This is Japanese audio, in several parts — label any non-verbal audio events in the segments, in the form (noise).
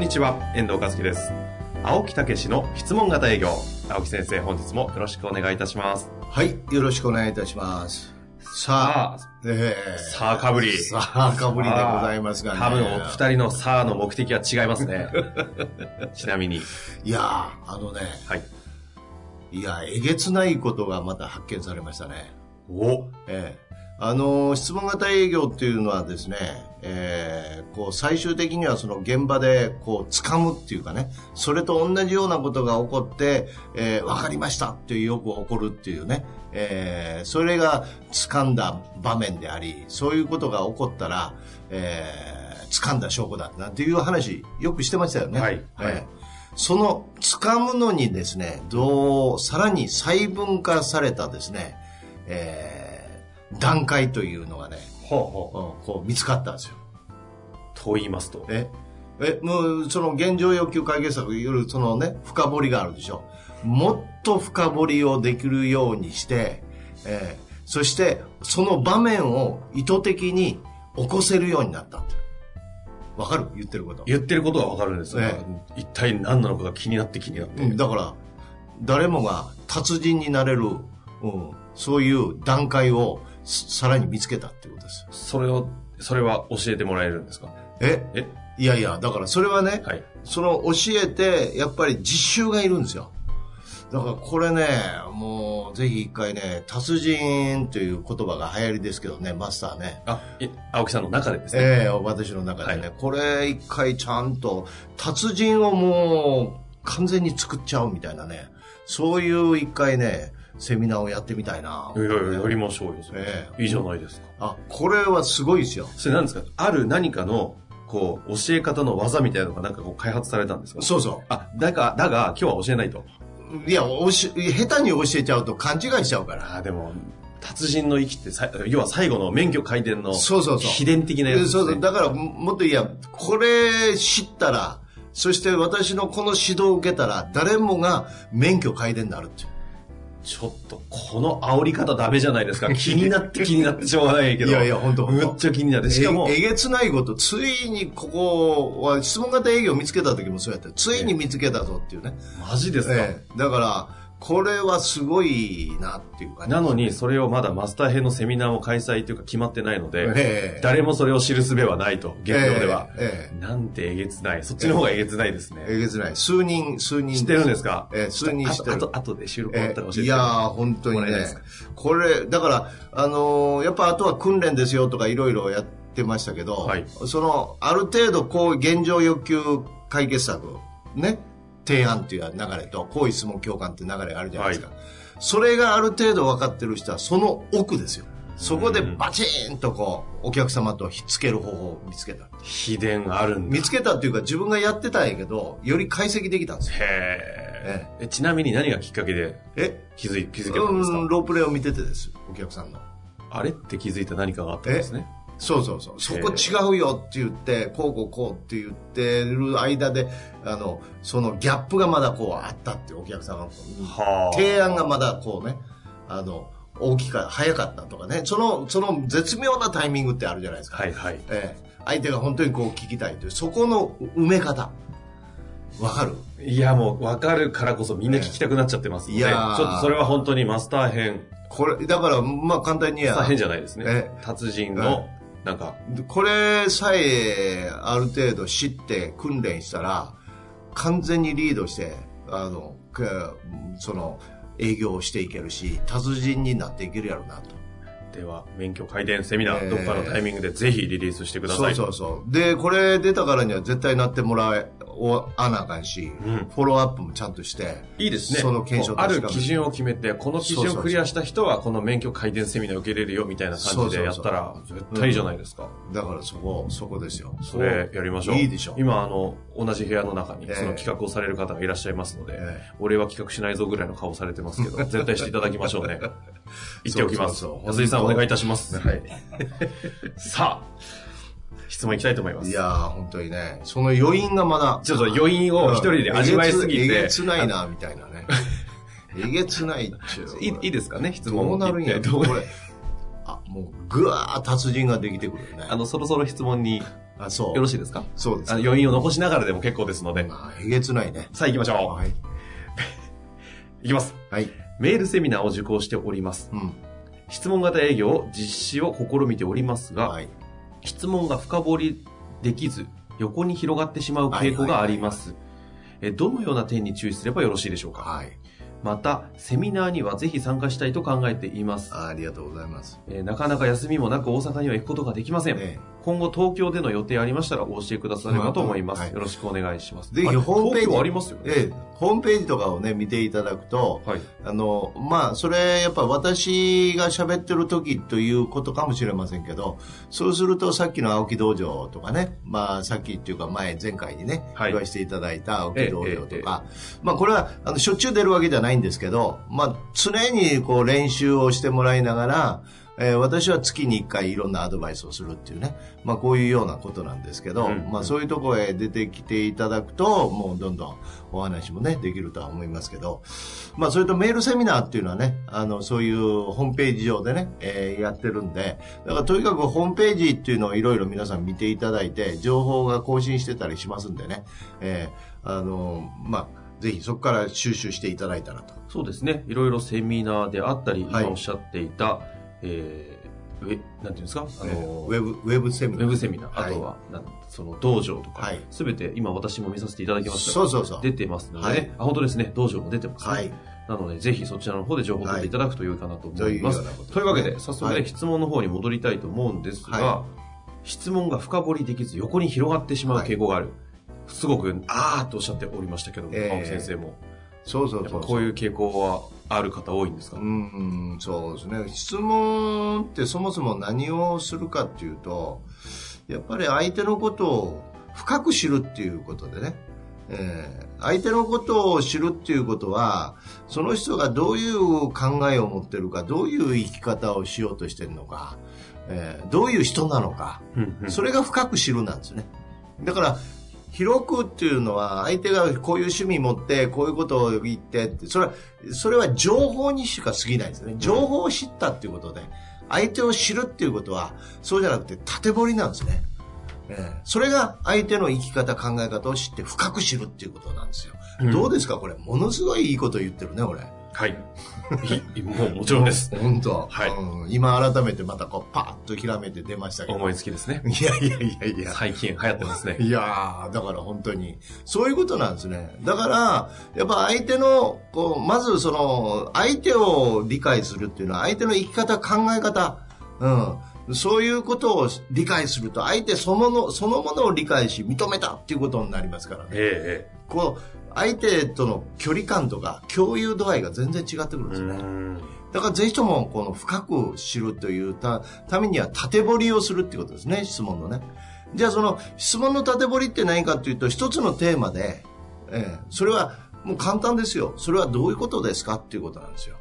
んにちは、遠藤和樹です。青木武の質問型営業。青木先生、本日もよろしくお願いいたします。はい、よろしくお願いいたします。さあ、さえあ、さあかぶり。さあ、かぶりでございますがね。多分お二人のさあの目的は違いますね。(laughs) ちなみに。いやー、あのね、はい。いや、えげつないことがまた発見されましたね。おええあのー質問型営業っていうのはですね、えーこう最終的にはその現場でこう掴むっていうかね、それと同じようなことが起こって、えーわかりましたっていうよく起こるっていうね、えーそれが掴んだ場面であり、そういうことが起こったら、えー掴んだ証拠だなんていう話よくしてましたよね。はいはいえーその掴むのにですね、どう、さらに細分化されたですね、えー段階というのがね、ほうほうんこう見つかったんですよ。う。と言いますと。え、え、もう、その現状要求解決策いろいろそのね、深掘りがあるでしょ。もっと深掘りをできるようにして、えーそして、その場面を意図的に起こせるようになったって。わかる？言ってること。言ってることはわかるんですが、え一体何なのかが気になって気になって。うん、だから、誰もが達人になれる、うん、そういう段階をすさらに見つけたっていうことです。それを、それは教えてもらえるんですか？え？え？いやいや、だからそれはね、はい。その教えて、やっぱり実習がいるんですよ。だからこれね、もうぜひ一回ね、達人という言葉が流行りですけどね、マスターね。あ、い青木さんの中でですね。ええ私の中でね、はいこれ一回ちゃんと、達人をもう完全に作っちゃうみたいなね、そういう一回ね、セミナーをやってみたいな。いやいや、やりましょうよ、それ。ええいいじゃないですか。あ、これはすごいですよ。それ何ですか？ある何かの、こう、教え方の技みたいなのがなんかこう開発されたんですか？そうそあ、だが、だが、今日は教えないと。う。いや、おし、下手に教えちゃうと勘違いしちゃうから。あでも、達人の域ってさ、要は最後の免許改伝の、そうそうそう秘伝的なやつね。そうそう。だから、もっと言えば、これ知ったら、そして私のこの指導を受けたら、誰もが免許改伝になるっていう。ちょっと、この煽り方ダメじゃないですか。(laughs) 気になって気になってしょうがないけど。いやいや本当むっちゃ気になって。しかも、ええげつないこと、ついにここは質問型営業を見つけた時もそうやった。ついに見つけたぞっていうね。マジですか、ええだから、これはすごいなっていうかね。なのに、それをまだマスター編のセミナーも開催というか決まってないので、ええ誰もそれを知る術はないと、現状では。えなんてえげつない。そっちの方がえげつないですね。ええげつない。数人、数人。知ってるんですか？ええ数人知ってるあと、あとで収録終わったら教えてえいやー、本当にね。これ、だから、あのーやっぱあとは訓練ですよとかいろいろやってましたけど、はいその、ある程度、こう、現状欲求解決策、ね、提案っていう流れと、行為質問共感っていう流れがあるじゃないですか。それがある程度分かってる人は、その奥ですよ。そこでバチーンとこう、お客様とひっつける方法を見つけた。秘伝あるんだ。見つけたっていうか、自分がやってたんやけど、より解析できたんですよ。へーえ。ちなみに何がきっかけでえ？気づい気づけたんですか、うん、ロープレイを見ててです、お客さんの。あれ？って気づいた何かがあったんですね。そうそうそう。そこ違うよって言って、こうこうこうって言ってる間で、あの、そのギャップがまだこうあったっていうお客さんが、はあ。提案がまだこうね、あの、大きか、早かったとかね、その、その絶妙なタイミングってあるじゃないですか。はいはい。ええ相手が本当にこう聞きたいという、そこの埋め方。わかる？いやもう分かるからこそみんな聞きたくなっちゃってますので、いやーちょっとそれは本当にマスター編、これ、だから、まあ簡単にはマスター、編じゃないですねえ。達人はの、なんか、これさえある程度知って訓練したら完全にリードしてあのかその営業をしていけるし達人になっていけるやろうなとでは、免許改伝セミナー、えーどっかのタイミングでぜひリリースしてください。そうそうそう。で、これ出たからには絶対なってもらえ、お、あかんし、うんフォローアップもちゃんとして。いいですね。その検証ある基準を決めて、この基準をクリアした人は、この免許改伝セミナー受けれるよ、みたいな感じでやったら、絶対いいじゃないですか。だからそこ、そこですよ。それやりましょう。いいでしょ。今、あの、同じ部屋の中に、ええその企画をされる方がいらっしゃいますので、え俺は企画しないぞぐらいの顔されてますけど、(laughs) 絶対していただきましょうね。(laughs) 言っておきます。そうそうそう安井さんお願いいたします。はい。(laughs) さあ、質問いきたいと思います。いやー、本当にね、その余韻がまだ。ちょっと余韻を一人で味わいすぎて。えげつないな、みたいなね。(laughs) えげつないっちゅう。いいですかね質問どうなるんやどう？これ。あ、もう、ぐわー達人ができてくるよね。あの、そろそろ質問によあ、そう。ろしいですか？そうですあの余韻を残しながらでも結構ですので。まあ、えげつないね。さあ行きましょはい。う。(laughs) いきます。はい。メールセミナーを受講しております。うん。質問型営業実施を試みておりますが、はい。質問が深掘りできず、横に広がってしまう傾向があります。えどのような点に注意すればよろしいでしょうか？はい。また、セミナーにはぜひ参加したいと考えています。あありがとうございます。えーなかなか休みもなく大阪には行くことができません。え今後東京での予定ありましたらお教えくださればと思います。はいよろしくお願いします。ぜひはいホームページありますよね。えええ、ホームページとかをね、見ていただくと、はい。あの、まあ、それ、やっぱ私が喋ってる時ということかもしれませんけど、そうするとさっきの青木道場とかね、まあ、さっきっていうか前、前回にね、はい言わせていただいた青木道場とええか、まあ、これは、あの、しょっちゅう出るわけじゃないんですけど、まあ、常にこう練習をしてもらいながら、えー私は月に1回いろんなアドバイスをするっていうね、まあこういうようなことなんですけど、うん。まあそういうところへ出てきていただくと、もうどんどんお話もね、できるとは思いますけど、まあそれとメールセミナーっていうのはね、あの、そういうホームページ上でね、えーやってるんで、だからとにかくホームページっていうのをいろいろ皆さん見ていただいて、情報が更新してたりしますんでね、えーあの、まあ、ぜひそこから収集していただいたらと。そうですね。いろいろセミナーであったり、はい。今おっしゃっていた、えー、ウェ、なんていうんですか？ああのの、ウェブ、ウェブセミナー。ウェブセミナー、はい。あとは、なんその道場とか。はい、すべて今私も見させていただきました。そうそうそう。出てますのでね、はい。あ、本当ですね、道場も出てますね。はい。なので、ぜひそちらの方で情報を取っていただくと良いかなと思います。というわけで、早速ね、はい。質問の方に戻りたいと思うんですが、は質問が深掘りできず横に広がってしまう傾向がある。すごく、あーっとおっしゃっておりましたけども、ええ青木先生も。そうそうそう。こういう傾向はある方多いんですか、うん、そうですね。質問ってそもそも何をするかっていうと、やっぱり相手のことを深く知るっていうことでね。えー相手のことを知るっていうことは、その人がどういう考えを持ってるか、どういう生き方をしようとしてるのか、えーどういう人なのか、それが深く知るなんですね。だから、広くっていうのは、相手がこういう趣味持って、こういうことを言ってって、それは、それは情報にしか過ぎないですね。情報を知ったっていうことで、相手を知るっていうことは、そうじゃなくて縦彫りなんですね。ええそれが相手の生き方、考え方を知って深く知るっていうことなんですよ。うんどうですかこれ、ものすごいいいこと言ってるね、俺。はい。(laughs) いもうもちろんです。本当。はいうん今改めてまたこう、パッとひらめいて出ましたけど。思いつきですね。(laughs) いやいやいやいや。最近流行ってますね。いやー、だから本当に、そういうことなんですね。だから、やっぱ相手の、こう、まずその、相手を理解するっていうのは、相手の生き方、考え方、うん。そういうことを理解すると、相手そのの、そのものを理解し、認めたっていうことになりますからね。えこう、相手との距離感とか、共有度合いが全然違ってくるんえですよね。うんだからぜひともこの深く知るというたためには縦彫りをするっていうことですね、質問のね。じゃあその質問の縦彫りって何かというと一つのテーマで、ええそれはもう簡単ですよ。それはどういうことですかっていうことなんですよ。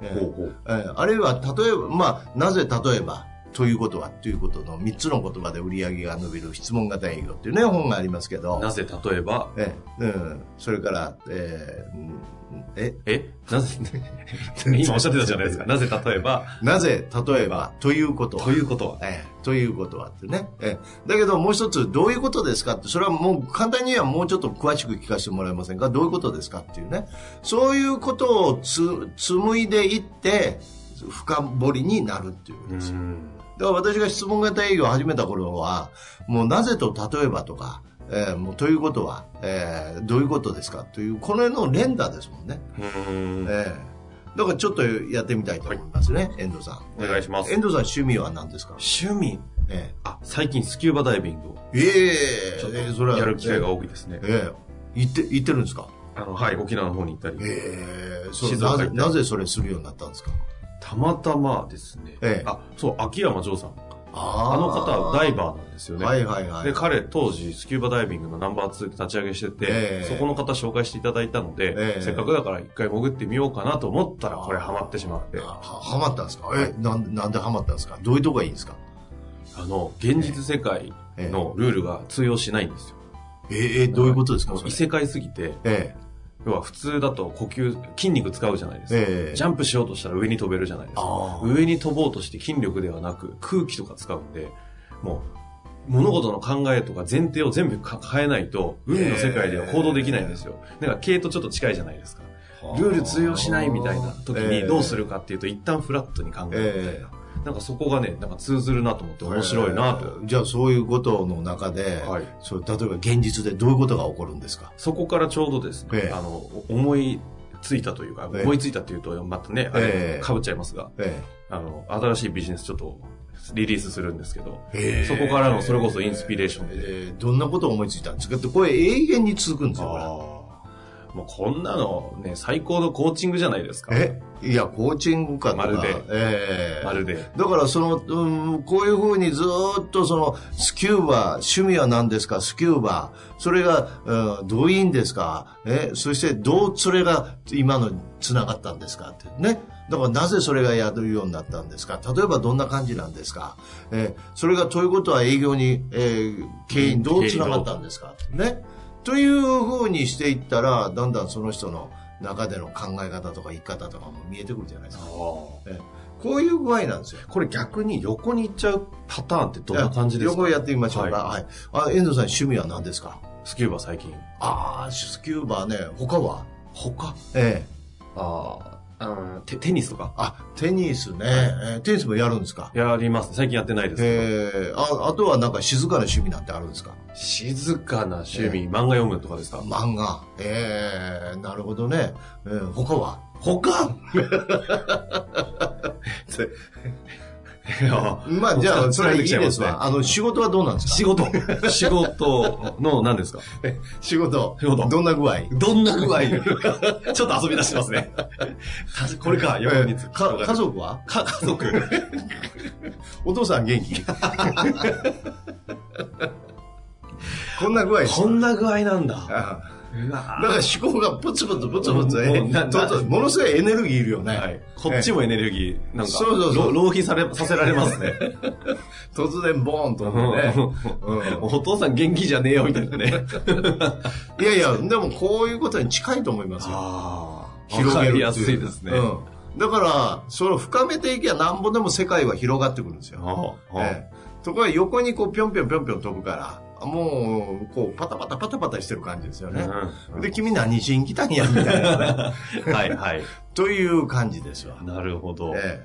ええほうほう。ええあるいは例えば、まあ、なぜ例えば、ということはということの3つの言葉で売り上げが伸びる質問型営業っていうね、本がありますけど。なぜ例えば、ええうん、それから、ええうんえ？え？なぜ、(laughs) 今おっしゃってたじゃないですか。なぜ例えば、なぜ例えば？ということはということは。ええ、ということはってね。ええ、だけどもう一つ、どういうことですかって、それはもう簡単にはもうちょっと詳しく聞かせてもらえませんか？どういうことですかっていうね。そういうことをつ紡いでいって、深掘りになるっていうことですよ。だから私が質問型営業を始めた頃は、もうなぜと例えばとか、えーもうということは、えーどういうことですか？という、この辺の連打ですもんね。うん。ええだからちょっとやってみたいと思いますね、遠藤さん。お願いします。遠藤さん趣味は何ですか？趣味？えあ、最近スキューバダイビングをええ。えちょっとええそれは。やる機会が多いですね。ええ。行って、行ってるんですか？あの、はい、沖縄の方に行ったり。ええ。それなぜ、なぜそれするようになったんですか？たまたまですね。ええ。あ、そう、秋山城さん。ああの方はダイバーなんですよね。はいはいはい。で、彼当時スキューバダイビングのナンバー2立ち上げしてて、ええ。そこの方紹介していただいたので、ええ。せっかくだから一回潜ってみようかなと思ったらこれハマってしまって、ははまったんですか？え、なんなんでハマったんですか？どういうとこがいいんですか？あの、現実世界のルールが通用しないんですよ。ええどういうことですか？異世界すぎて、え要は普通だと呼吸、筋肉使うじゃないですか。ええジャンプしようとしたら上に飛べるじゃないですか。上に飛ぼうとして筋力ではなく空気とか使うんで、もう物事の考えとか前提を全部か変えないと、海の世界では行動できないんですよ。だから系とちょっと近いじゃないですか。ルール通用しないみたいな時にどうするかっていうと、一旦フラットに考えるみたいな。なんかそこがね、なんか通ずるなと思って面白いなと。ええじゃあそういうことの中で、はい。そう例えば現実でどういうことが起こるんですか？そこからちょうどですね、ええ。あの、思いついたというか、ええ。思いついたっていうと、またね、あええ。れ、かぶっちゃいますが、えあの、新しいビジネスちょっとリリースするんですけど、えそこからのそれこそインスピレーションで。ええ。どんなことを思いついたんですか？ってこれ永遠に続くんですよもうこんなのね、最高のコーチングじゃないですか。え？いやコーチングかまるで。ええ。まるで。だからその、うん、こういうふうにずーっとそのスキューバ趣味は何ですか？スキューバそれが、うん、どういいんですか？え？そしてどうそれが今のつながったんですか？ってね。だからなぜそれがやるようになったんですか？例えばどんな感じなんですか？え？それがということは営業に、えー経営にどうつながったんですか？ねというふうにしていったらだんだんその人の中での考え方とか生き方とかも見えてくるじゃないですか。ええこういう具合なんですよ。これ逆に横に行っちゃうパターンってどんな感じですか？横やってみましょうか。ははい。あ、遠藤さん趣味は何ですか？スキューバ最近。ああ、スキューバーね。他は？他？ええ。あーテ、テニスとか？あ、テニスね。えーテニスもやるんですか？やります。最近やってないです。けど。ええあ、あとはなんか静かな趣味なんてあるんですか？静かな趣味、漫画読むとかですか？漫画。ええなるほどね。えー他は？他？(laughs) (laughs) (laughs) まあ、じゃあ、それはいいですわ。あの、仕事はどうなんですか？仕事。仕事。の何ですか？仕事。仕事。どんな具合？どんな具合？ちょっと遊び出してますね。た (laughs) これか、横につえーか家族は？か、家族。(laughs) お父さん元気？(laughs) こんな具合こんな具合なんだ。だから思考がプツプツプツプツ、えものすごいエネルギーいるよね。はい。こっちもエネルギー、なんか、そうそうそうろ浪費され、させられますね。(laughs) 突然ボーンとね。うんお父さん元気じゃねえよ、みたいなね。(laughs) いやいや、でもこういうことに近いと思いますよ。広げりやすいですね。うん。だから、それを深めていけばなんぼでも世界は広がってくるんですよ。ところが横にこうぴょんぴょんぴょんぴょん飛ぶから、もう、こうパタパタパタパタしてる感じですよね。うんで、君何しに来たんや、みたいなね。(laughs) はいはい。(laughs) という感じですわ。なるほど。え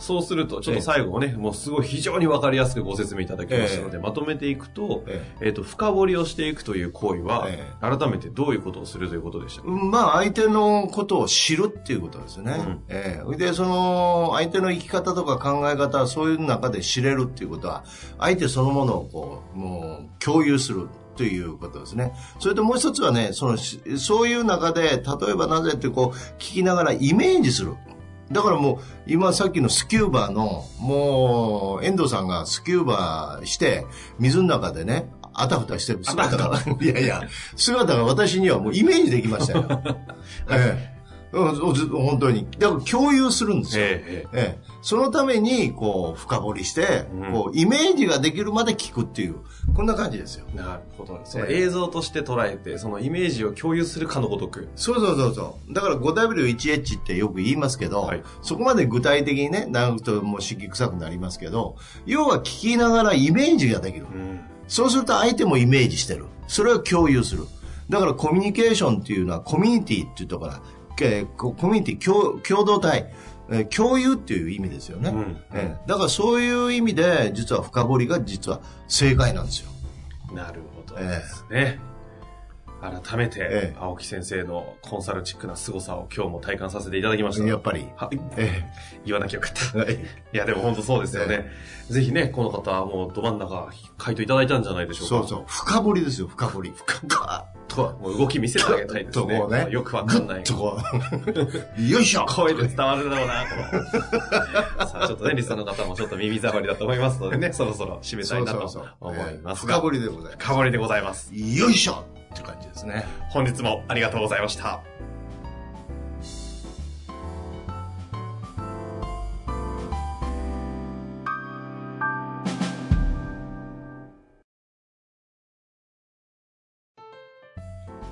そうすると、ちょっと最後ね、もうすごい非常にわかりやすくご説明いただきましたので、まとめていくと、ええっ、と、深掘りをしていくという行為は、え改めてどういうことをするということでした？か、まあ、相手のことを知るっていうことですね。うんええで、その、相手の生き方とか考え方、そういう中で知れるっていうことは、相手そのものをこう、もう、共有する。ということですね。それともう一つはね、その、しそういう中で、例えばなぜってこう、聞きながらイメージする。だからもう、今さっきのスキューバーの、もう、遠藤さんがスキューバーして、水の中でね、あたふたしてる姿が、いやいや、姿が私にはもうイメージできましたよ。(laughs) ええ本当に。だから共有するんですよ。ええええ、そのために、こう、深掘りして、うんこう、イメージができるまで聞くっていう、こんな感じですよ。なるほど。その映像として捉えて、そのイメージを共有するかのごとく。そうそうそうそう。だから 5W1H ってよく言いますけど、はいそこまで具体的にね、なるともう敷臭くなりますけど、要は聞きながらイメージができる。うん。そうそうすると相手もイメージしてる。それを共有する。だからコミュニケーションっていうのはコミュニティっていうところから、えーココミュニティ共共同体、えー共有っていう意味ですよね、うんえーだからそういう意味で実は深掘りが実は正解なんですよ。なるほどですね。改めて、ええ青木先生のコンサルチックな凄さを今日も体感させていただきました。やっぱり。はえ言わなきゃよかった。えはい (laughs) いや、でも本当そうですよね。ぜひね、この方はもうど真ん中、回答いただいたんじゃないでしょうか。そうそう。深掘りですよ、深掘り。深掘とは、もう動き見せてあげたいですね。とこうねよくわかんない。とこう。(laughs) よいしょ声で伝わるだろうな。(laughs) さあ、ちょっとね、リスナーの方もちょっと耳障りだと思いますのでね、そろそろ締めたいなと思いますが。深掘りでございます。深掘りでございます。よいしょって感じですね。本日もありがとうございました。